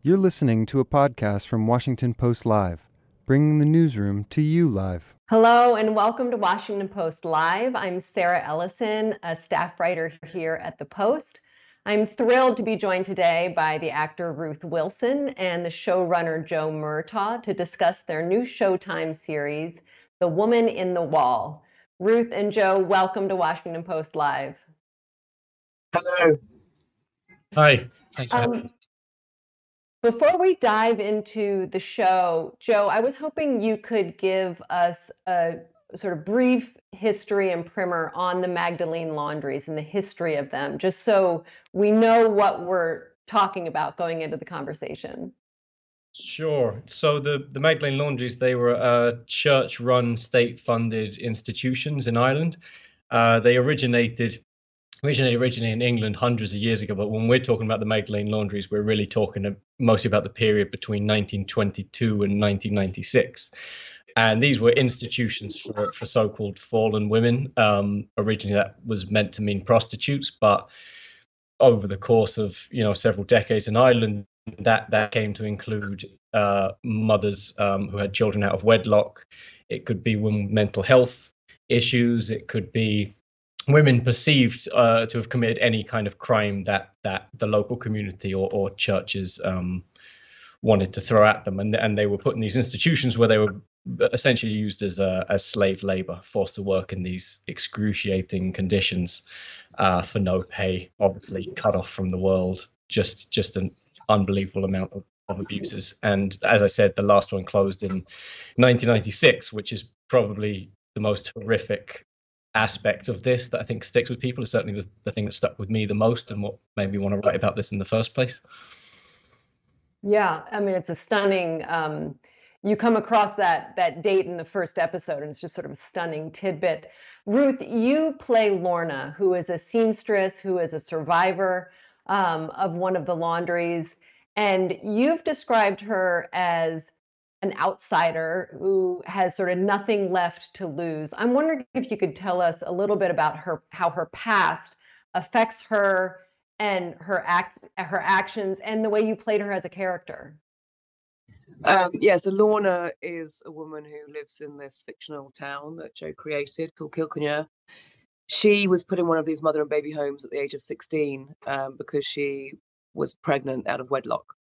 You're listening to a podcast from Washington Post Live, bringing the newsroom to you live. Hello, and welcome to Washington Post Live. I'm Sarah Ellison, a staff writer here at the Post. I'm thrilled to be joined today by the actor Ruth Wilson and the showrunner Joe Murtagh to discuss their new Showtime series, The Woman in the Wall. Ruth and Joe, welcome to Washington Post Live. Hello. Hi. Thanks. Um, before we dive into the show, Joe, I was hoping you could give us a sort of brief history and primer on the Magdalene laundries and the history of them, just so we know what we're talking about going into the conversation. Sure. So the, the Magdalene Laundries, they were uh, church-run, state-funded institutions in Ireland. Uh, they originated originated originally in England hundreds of years ago, but when we're talking about the Magdalene laundries, we're really talking mostly about the period between 1922 and 1996. And these were institutions for, for so-called fallen women. Um, originally, that was meant to mean prostitutes, but over the course of you know several decades in Ireland, that that came to include uh, mothers um, who had children out of wedlock. It could be women mental health issues. It could be women perceived uh, to have committed any kind of crime that that the local community or, or churches um, wanted to throw at them, and and they were put in these institutions where they were essentially used as uh, as slave labor, forced to work in these excruciating conditions uh, for no pay, obviously cut off from the world, just just an unbelievable amount of, of abuses. And as I said, the last one closed in 1996, which is probably the most horrific aspect of this that I think sticks with people is certainly the, the thing that stuck with me the most and what made me want to write about this in the first place. Yeah, I mean it's a stunning. Um, you come across that that date in the first episode, and it's just sort of a stunning tidbit. Ruth, you play Lorna, who is a seamstress, who is a survivor um, of one of the laundries, and you've described her as an outsider who has sort of nothing left to lose. I'm wondering if you could tell us a little bit about her, how her past affects her and her act, her actions, and the way you played her as a character. Um, yeah, so Lorna is a woman who lives in this fictional town that Joe created called Kilkinure. She was put in one of these mother and baby homes at the age of 16 um, because she was pregnant out of wedlock.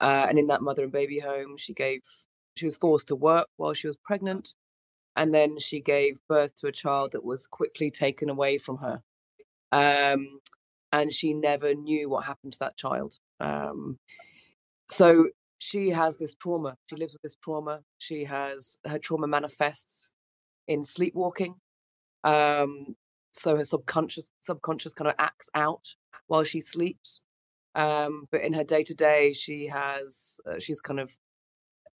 Uh, and in that mother and baby home, she gave she was forced to work while she was pregnant, and then she gave birth to a child that was quickly taken away from her. Um, and she never knew what happened to that child. Um, so she has this trauma. She lives with this trauma. She has her trauma manifests in sleepwalking. Um, so her subconscious subconscious kind of acts out while she sleeps. Um, but in her day to day, she has uh, she's kind of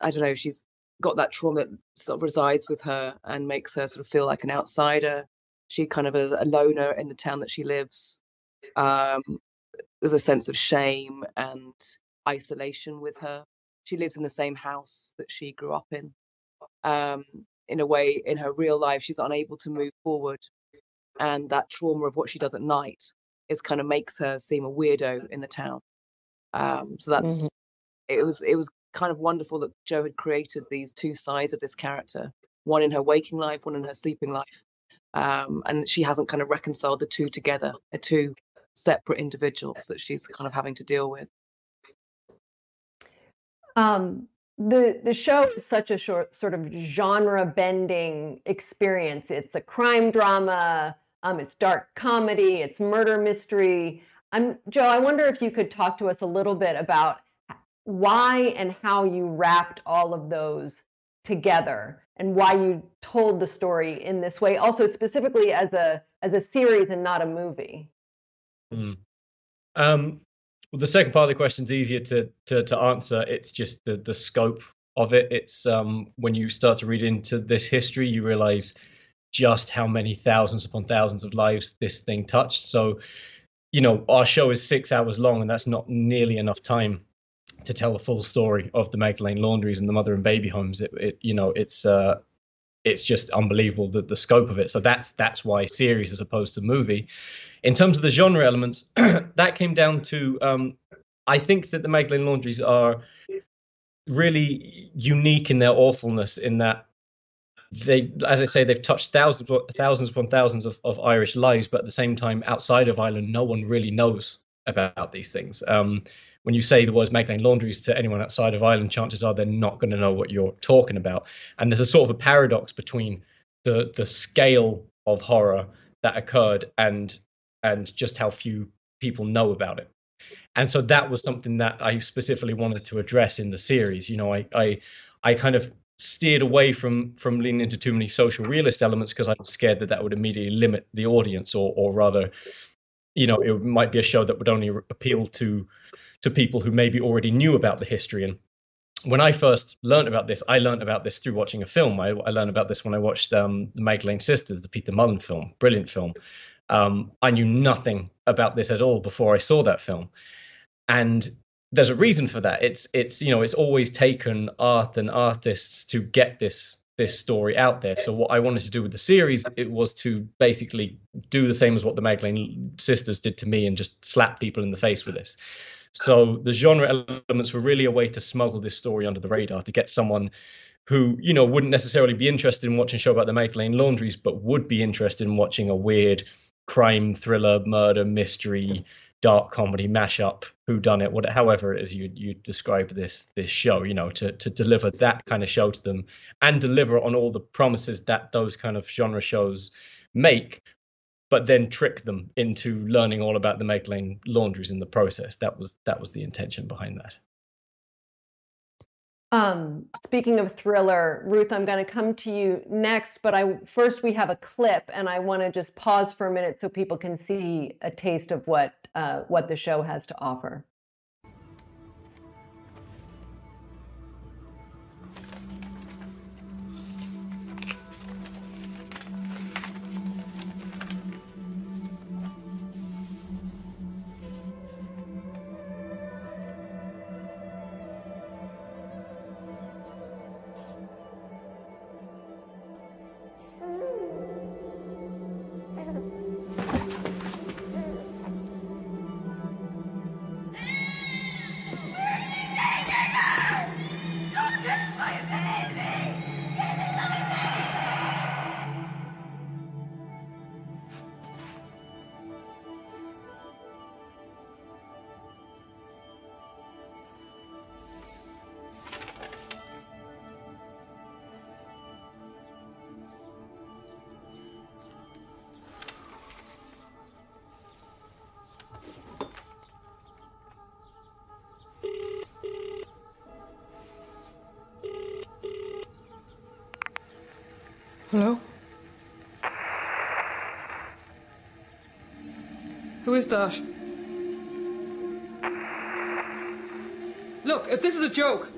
I don't know, she's got that trauma that sort of resides with her and makes her sort of feel like an outsider. She kind of a, a loner in the town that she lives. Um, there's a sense of shame and isolation with her. She lives in the same house that she grew up in. Um, in a way, in her real life, she's unable to move forward, and that trauma of what she does at night is kind of makes her seem a weirdo in the town. Um, so that's mm-hmm. it was it was kind of wonderful that Joe had created these two sides of this character, one in her waking life, one in her sleeping life. Um, and she hasn't kind of reconciled the two together. They're two separate individuals that she's kind of having to deal with. Um, the the show is such a short sort of genre bending experience. It's a crime drama. Um, it's dark comedy. It's murder mystery. I'm Joe. I wonder if you could talk to us a little bit about why and how you wrapped all of those together and why you told the story in this way also specifically as a as a series and not a movie mm. um, well the second part of the question is easier to, to to answer it's just the the scope of it it's um when you start to read into this history you realize just how many thousands upon thousands of lives this thing touched so you know our show is six hours long and that's not nearly enough time to tell the full story of the Magdalene laundries and the mother and baby homes. It, it you know, it's uh, it's just unbelievable the, the scope of it. So that's that's why series as opposed to movie. In terms of the genre elements, that came down to um, I think that the Magdalene Laundries are really unique in their awfulness in that they as i say they've touched thousands thousands upon thousands of, of irish lives but at the same time outside of ireland no one really knows about these things um, when you say the words Magdalene Laundries to anyone outside of Ireland, chances are they're not going to know what you're talking about. And there's a sort of a paradox between the the scale of horror that occurred and and just how few people know about it. And so that was something that I specifically wanted to address in the series. You know, I I I kind of steered away from from leaning into too many social realist elements because I was scared that that would immediately limit the audience, or or rather, you know, it might be a show that would only appeal to to people who maybe already knew about the history. And when I first learned about this, I learned about this through watching a film. I, I learned about this when I watched um, the Magdalene Sisters, the Peter Mullan film, brilliant film. Um, I knew nothing about this at all before I saw that film, and there's a reason for that. It's it's you know it's always taken art and artists to get this this story out there. So what I wanted to do with the series it was to basically do the same as what the Magdalene sisters did to me and just slap people in the face with this. So the genre elements were really a way to smuggle this story under the radar to get someone who, you know, wouldn't necessarily be interested in watching a show about the Magdalene Laundries, but would be interested in watching a weird crime thriller, murder, mystery, dark comedy mashup, who done it, what, however it is you you describe this this show, you know, to to deliver that kind of show to them and deliver on all the promises that those kind of genre shows make, but then trick them into learning all about the Magdalene laundries in the process. That was that was the intention behind that. Um, speaking of thriller, Ruth, I'm going to come to you next, but I first we have a clip, and I want to just pause for a minute so people can see a taste of what uh, what the show has to offer. Hello? Who is that? Look, if this is a joke.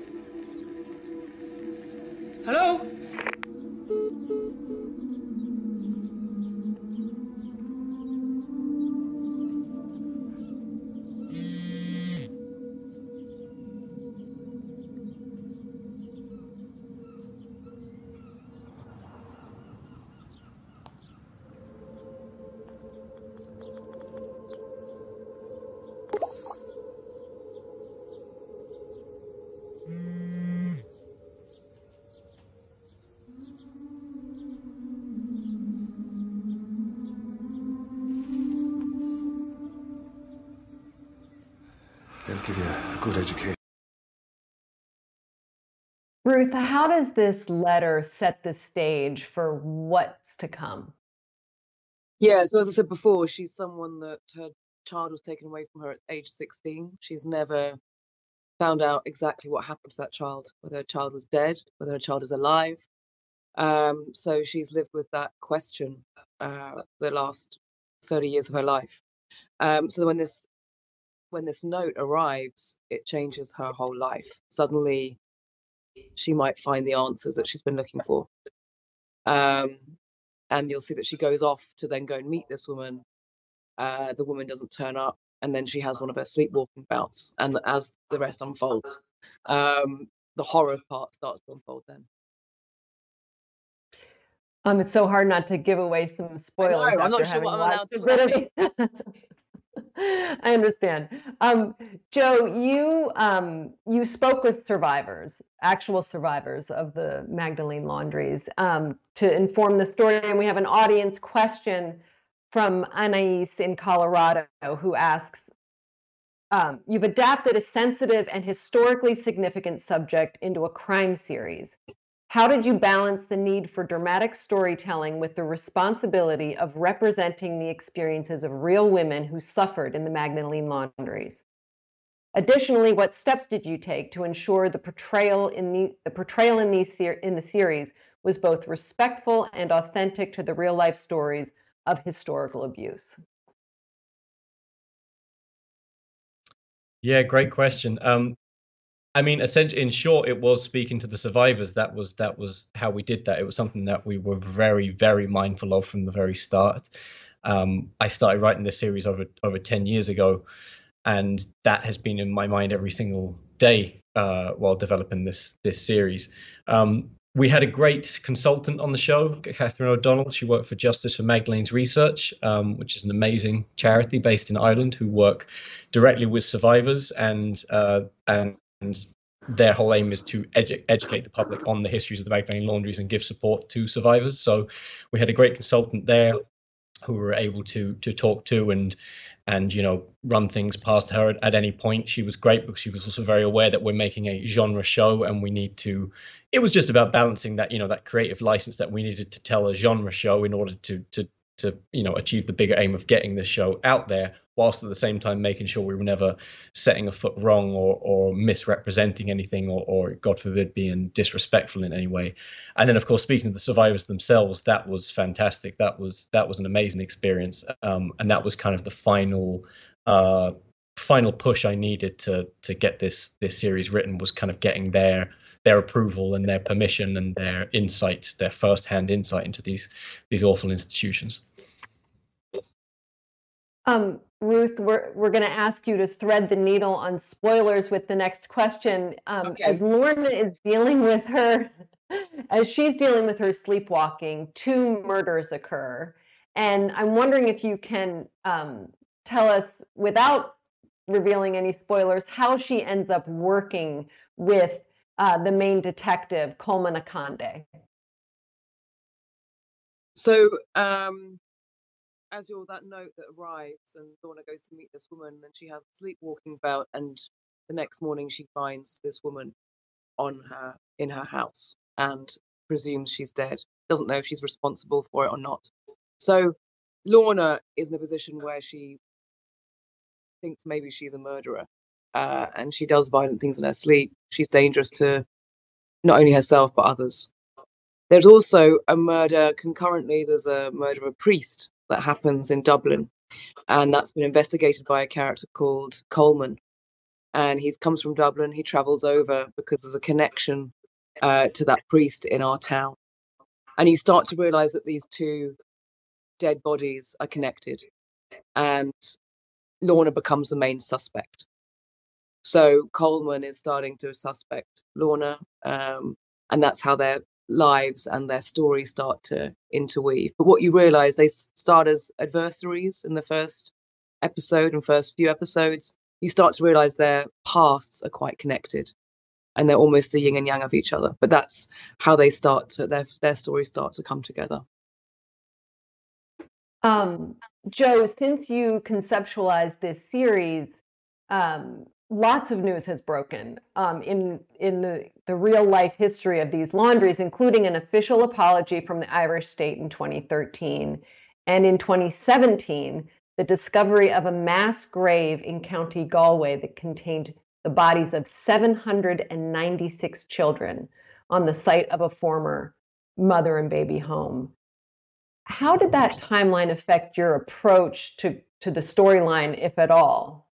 Ruth, how does this letter set the stage for what's to come? Yeah, so as I said before, she's someone that her child was taken away from her at age 16. She's never found out exactly what happened to that child, whether her child was dead, whether her child is alive. Um, so she's lived with that question uh, the last 30 years of her life. Um, so when this when this note arrives, it changes her whole life. Suddenly, she might find the answers that she's been looking for. Um, and you'll see that she goes off to then go and meet this woman. Uh, the woman doesn't turn up, and then she has one of her sleepwalking bouts. And as the rest unfolds, um, the horror part starts to unfold then. Um, it's so hard not to give away some spoilers. I am not sure what I'm allowed to I understand. Um, Joe, you um, you spoke with survivors, actual survivors of the Magdalene laundries, um, to inform the story, and we have an audience question from Anais in Colorado who asks. Um, you've adapted a sensitive and historically significant subject into a crime series. How did you balance the need for dramatic storytelling with the responsibility of representing the experiences of real women who suffered in the Magdalene laundries? Additionally, what steps did you take to ensure the portrayal in the, the portrayal in, these in the series was both respectful and authentic to the real life stories of historical abuse? Yeah, great question. Um, I mean, essentially, in short, it was speaking to the survivors. That was that was how we did that. It was something that we were very, very mindful of from the very start. Um, I started writing this series over over ten years ago, and that has been in my mind every single day uh, while developing this this series. Um, we had a great consultant on the show, Katherine O'Donnell. She worked for Justice for Magdalene's Research, um, which is an amazing charity based in Ireland who work directly with survivors and uh, and and their whole aim is to edu- educate the public on the histories of the Magdalene laundries and give support to survivors. So we had a great consultant there who we were able to to talk to and and you know run things past her at, at any point. She was great because she was also very aware that we're making a genre show and we need to. It was just about balancing that you know that creative license that we needed to tell a genre show in order to to to you know achieve the bigger aim of getting this show out there whilst at the same time making sure we were never setting a foot wrong or or misrepresenting anything or, or god forbid being disrespectful in any way. And then of course speaking of the survivors themselves that was fantastic. That was that was an amazing experience. Um, and that was kind of the final uh, final push i needed to to get this this series written was kind of getting their their approval and their permission and their insight their first hand insight into these these awful institutions um, Ruth, we're we're going to ask you to thread the needle on spoilers with the next question. Um, okay. As Lorna is dealing with her, as she's dealing with her sleepwalking, two murders occur, and I'm wondering if you can um, tell us, without revealing any spoilers, how she ends up working with uh, the main detective, Colman Akande. So um, as you're that note that arrives and Lorna goes to meet this woman and she has a sleepwalking bout and the next morning she finds this woman on her in her house and presumes she's dead. Doesn't know if she's responsible for it or not. So Lorna is in a position where she thinks maybe she's a murderer uh, and she does violent things in her sleep. She's dangerous to not only herself but others. There's also a murder concurrently there's a murder of a priest that happens in Dublin. And that's been investigated by a character called Colman. And he comes from Dublin. He travels over because there's a connection uh, to that priest in our town. And you start to realize that these two dead bodies are connected. And Lorna becomes the main suspect. So Colman is starting to suspect Lorna, um, and that's how their lives and their stories start to interweave. But what you realize, they start as adversaries in the first episode and first few episodes. You start to realize their pasts are quite connected and they're almost the yin and yang of each other. But that's how they start to, their, their stories start to come together. Um, Joe, since you conceptualized this series, um, lots of news has broken um, in in the, the real life history of these laundries, including an official apology from the Irish state in 2013, and in 2017, the discovery of a mass grave in County Galway that contained the bodies of 796 children on the site of a former mother and baby home. How did that timeline affect your approach to, to the storyline, if at all?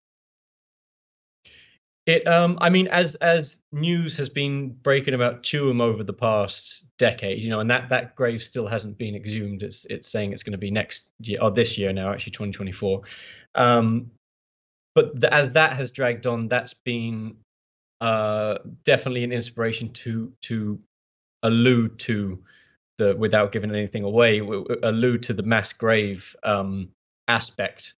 It, um, I mean, as as news has been breaking about Tuam over the past decade, you know, and that that grave still hasn't been exhumed. It's it's saying it's going to be next year or this year now, actually 2024. Um, but the, as that has dragged on, that's been uh, definitely an inspiration to to allude to the without giving anything away, allude to the mass grave um, aspect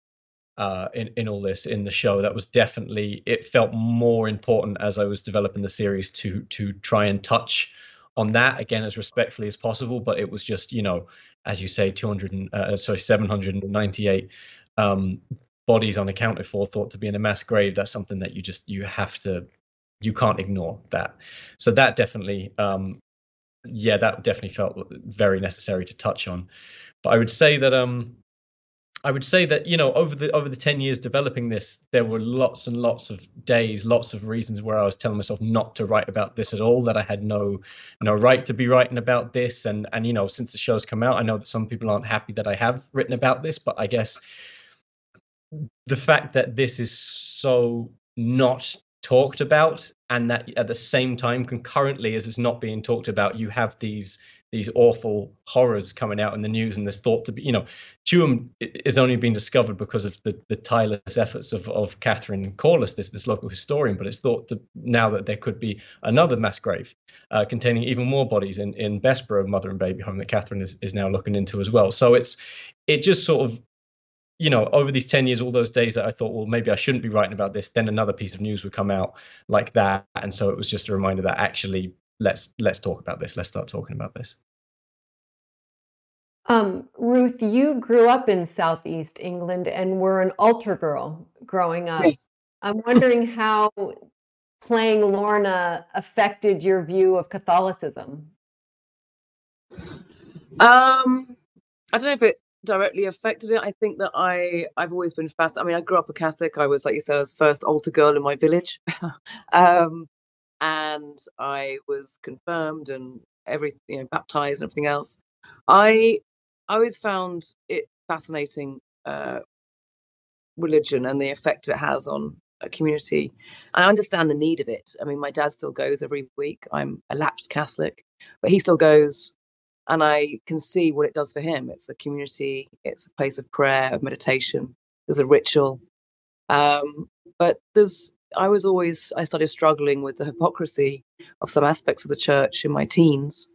uh, in in all this in the show. That was definitely it felt more important as I was developing the series to to try and touch on that again as respectfully as possible. But it was just you know as you say 200 uh, sorry 798 um, bodies unaccounted for thought to be in a mass grave. That's something that you just you have to you can't ignore that. So that definitely um, yeah that definitely felt very necessary to touch on. But I would say that um I would say that you know over the over the ten years developing this, there were lots and lots of days, lots of reasons where I was telling myself not to write about this at all. That I had no no right to be writing about this, and and you know since the show's come out, I know that some people aren't happy that I have written about this, but I guess the fact that this is so not talked about and that at the same time concurrently as it's not being talked about you have these these awful horrors coming out in the news and this thought to be you know Tuam is only been discovered because of the, the tireless efforts of, of Catherine Corless, this this local historian, but it's thought to now that there could be another mass grave uh, containing even more bodies in, in Bessborough mother and baby home that Catherine is, is now looking into as well. So it's it just sort of you know, over these 10 years, all those days that I thought, well, maybe I shouldn't be writing about this, then another piece of news would come out like that. And so it was just a reminder that actually let's let's talk about this. Let's start talking about this. Um, Ruth, you grew up in Southeast England and were an altar girl growing up. Yes. I'm wondering how playing Lorna affected your view of Catholicism. Um, I don't know if it directly affected it. I think that I I've always been fast. I mean, I grew up a Catholic. I was like you said, I was first altar girl in my village, um, and I was confirmed and every you know baptized and everything else. I I always found it fascinating uh, religion and the effect it has on a community. I understand the need of it. I mean, my dad still goes every week. I'm a lapsed Catholic, but he still goes, and I can see what it does for him. It's a community. It's a place of prayer, of meditation. There's a ritual, um, but there's. I was always. I started struggling with the hypocrisy of some aspects of the church in my teens,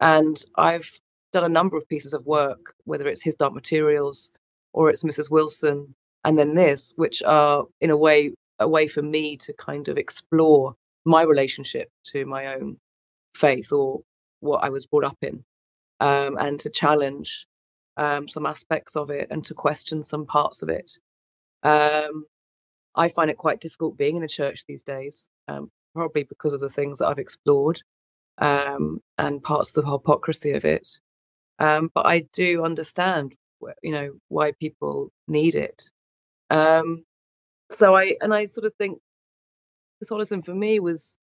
and I've done a number of pieces of work, whether it's his dark materials or it's Mrs. Wilson, and then this, which are in a way a way for me to kind of explore my relationship to my own faith or what I was brought up in, um, and to challenge um, some aspects of it and to question some parts of it. Um, I find it quite difficult being in a church these days, um, probably because of the things that I've explored um, and parts of the hypocrisy of it. Um, but I do understand, you know, why people need it. Um, so I and I sort of think Catholicism for me was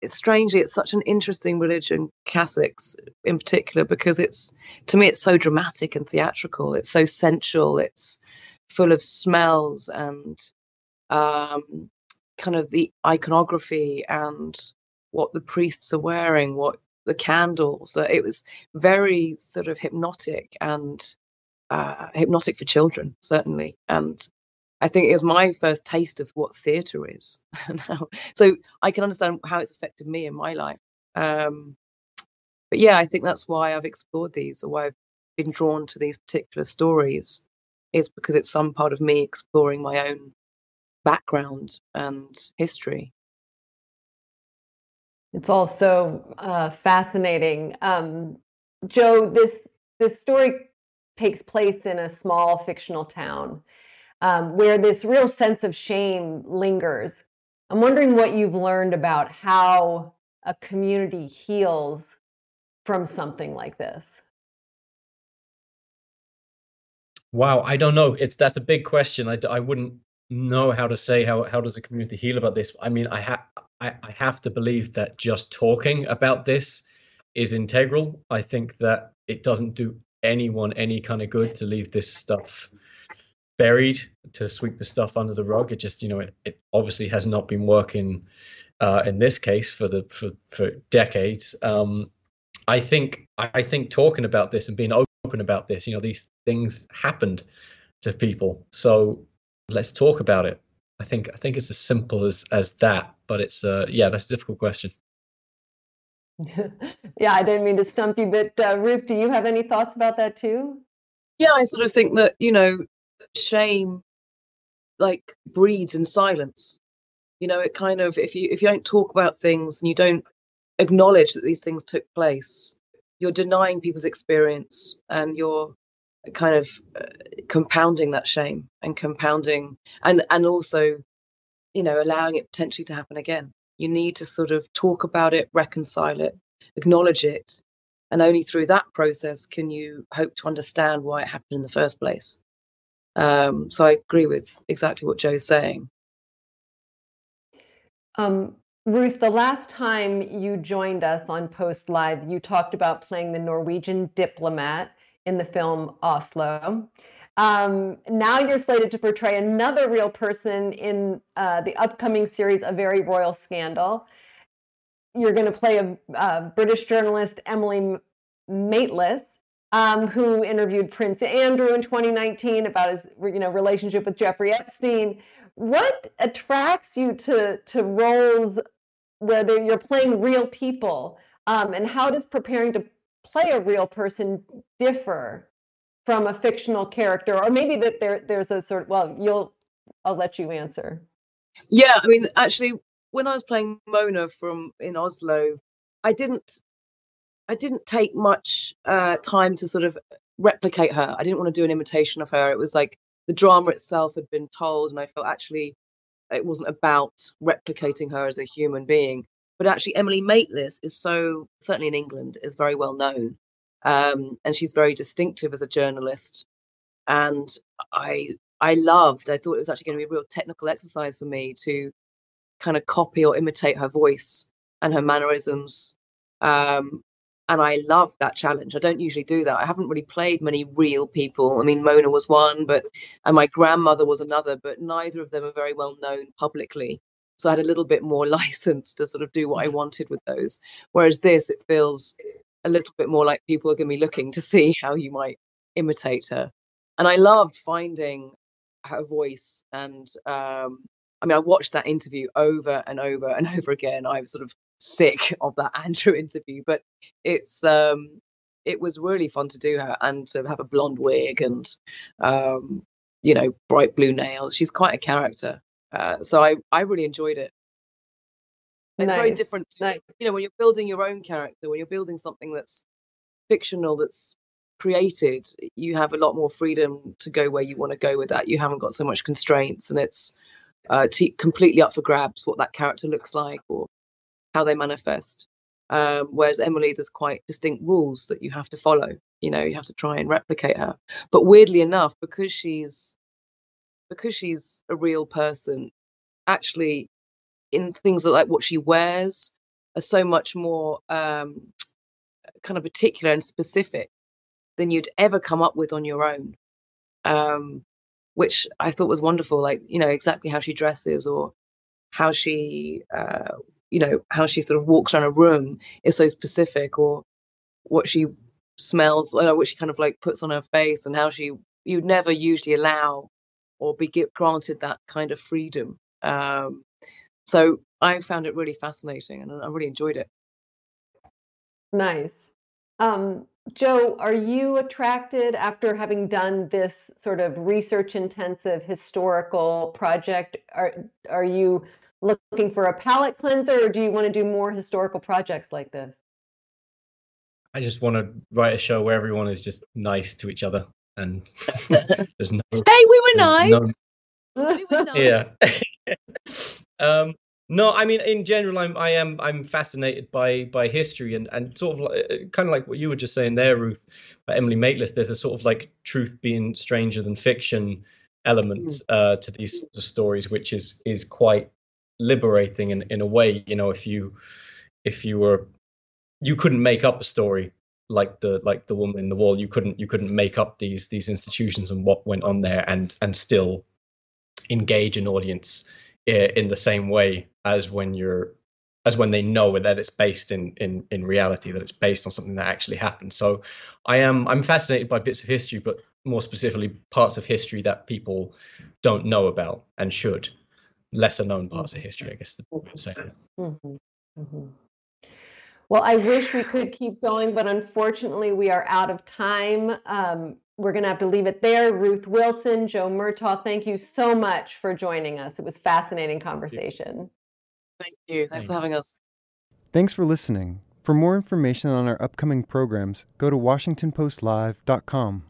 it's strangely it's such an interesting religion, Catholics in particular, because it's to me it's so dramatic and theatrical. It's so sensual. It's full of smells and um, kind of the iconography and what the priests are wearing, what the candles. That it was very sort of hypnotic and uh, hypnotic for children, certainly. And I think it was my first taste of what theatre is. so I can understand how it's affected me in my life. Um, but yeah, I think that's why I've explored these, or why I've been drawn to these particular stories, is because it's some part of me exploring my own background and history. It's also uh, fascinating. Um, Joe, this this story takes place in a small fictional town um, where this real sense of shame lingers. I'm wondering what you've learned about how a community heals from something like this. Wow, I don't know. It's that's a big question. I, I wouldn't know how to say how how does a community heal about this. I mean, I have I, I have to believe that just talking about this is integral. I think that it doesn't do anyone any kind of good to leave this stuff buried to sweep the stuff under the rug. It just, you know, it, it obviously has not been working uh, in this case for the for for decades. Um, I think I think talking about this and being open about this, you know, these things happened to people. So let's talk about it. I think I think it's as simple as as that. But it's uh yeah, that's a difficult question. yeah, I didn't mean to stump you, but uh, Ruth, do you have any thoughts about that too? Yeah, I sort of think that you know, shame like breeds in silence. You know, it kind of if you if you don't talk about things and you don't acknowledge that these things took place, you're denying people's experience and you're kind of uh, compounding that shame and compounding and and also you know allowing it potentially to happen again. You need to sort of talk about it reconcile it acknowledge it and only through that process can you hope to understand why it happened in the first place. Um, so i agree with exactly what joe's saying. Um, Ruth, the last time you joined us on Post Live, you talked about playing the Norwegian diplomat in the film Oslo. Um, now you're slated to portray another real person in uh, the upcoming series, A Very Royal Scandal. You're going to play a, a, British journalist, Emily Maitlis, um, who interviewed Prince Andrew in 2019 about his you know, relationship with Jeffrey Epstein. What attracts you to, to roles where you're playing real people? Um, and how does preparing to play a real person differ from a fictional character or maybe that there there's a sort of well you'll i'll let you answer. Yeah i mean actually when i was playing mona from in oslo i didn't i didn't take much uh, time to sort of replicate her. I didn't want to do an imitation of her. It was like the drama itself had been told and i felt actually it wasn't about replicating her as a human being but actually Emily Maitlis is so certainly in England is very well known, um, and she's very distinctive as a journalist. And I I loved. I thought it was actually going to be a real technical exercise for me to kind of copy or imitate her voice and her mannerisms. Um, and I loved that challenge. I don't usually do that. I haven't really played many real people. I mean, Mona was one, but and my grandmother was another, but neither of them are very well known publicly. So I had a little bit more license to sort of do what I wanted with those. Whereas this, it feels a little bit more like people are going to be looking to see how you might imitate her. And I loved finding her voice. And um, I mean, I watched that interview over and over and over again. I was sort of sick of that Andrew interview, but it's um, it was really fun to do her and to have a blonde wig and um, you know bright blue nails. She's quite a character. Uh, so I, I really enjoyed it. It's nice. very different, to, nice. you know, when you're building your own character, when you're building something that's fictional, that's created, you have a lot more freedom to go where you want to go with that. You haven't got so much constraints, and it's uh, t- completely up for grabs what that character looks like or how they manifest. Um, whereas Emily, there's quite distinct rules that you have to follow. You know, you have to try and replicate her. But weirdly enough, because she's because she's a real person, actually, in things like what she wears, are so much more um, kind of particular and specific than you'd ever come up with on your own. Um, which I thought was wonderful, like you know exactly how she dresses or how she, uh, you know, how she sort of walks around a room is so specific, or what she smells, you know, what she kind of like puts on her face, and how she you'd never usually allow or be granted that kind of freedom. Um, so I found it really fascinating and I really enjoyed it. Nice. Um, Joe, are you attracted after having done this sort of research intensive historical project? Are, are you looking for a palate cleanser or do you want to do more historical projects like this? I just want to write a show where everyone is just nice to each other and there's no. Hey, we were nice. No, we were nice. Yeah. um, no, I mean in general, I'm I am I'm fascinated by by history and and sort of like, uh, kind of like what you were just saying there, Ruth, by Emily Maitlis. There's a sort of like truth being stranger than fiction element mm. uh, to these sorts of stories, which is is quite liberating in in a way. You know, if you if you were you couldn't make up a story like the like the woman in the wall you couldn't you couldn't make up these these institutions and what went on there and and still engage an audience in the same way as when you're as when they know that it's based in in in reality that it's based on something that actually happened so i am i'm fascinated by bits of history but more specifically parts of history that people don't know about and should lesser known parts of history i guess the saying mm-hmm. Mm-hmm. Well, I wish we could keep going, but unfortunately, we are out of time. Um, we're going to have to leave it there. Ruth Wilson, Joe Murtagh, thank you so much for joining us. It was fascinating conversation. Thank you. Thanks, Thanks for having us. Thanks for listening. For more information on our upcoming programs, go to WashingtonPostLive.com.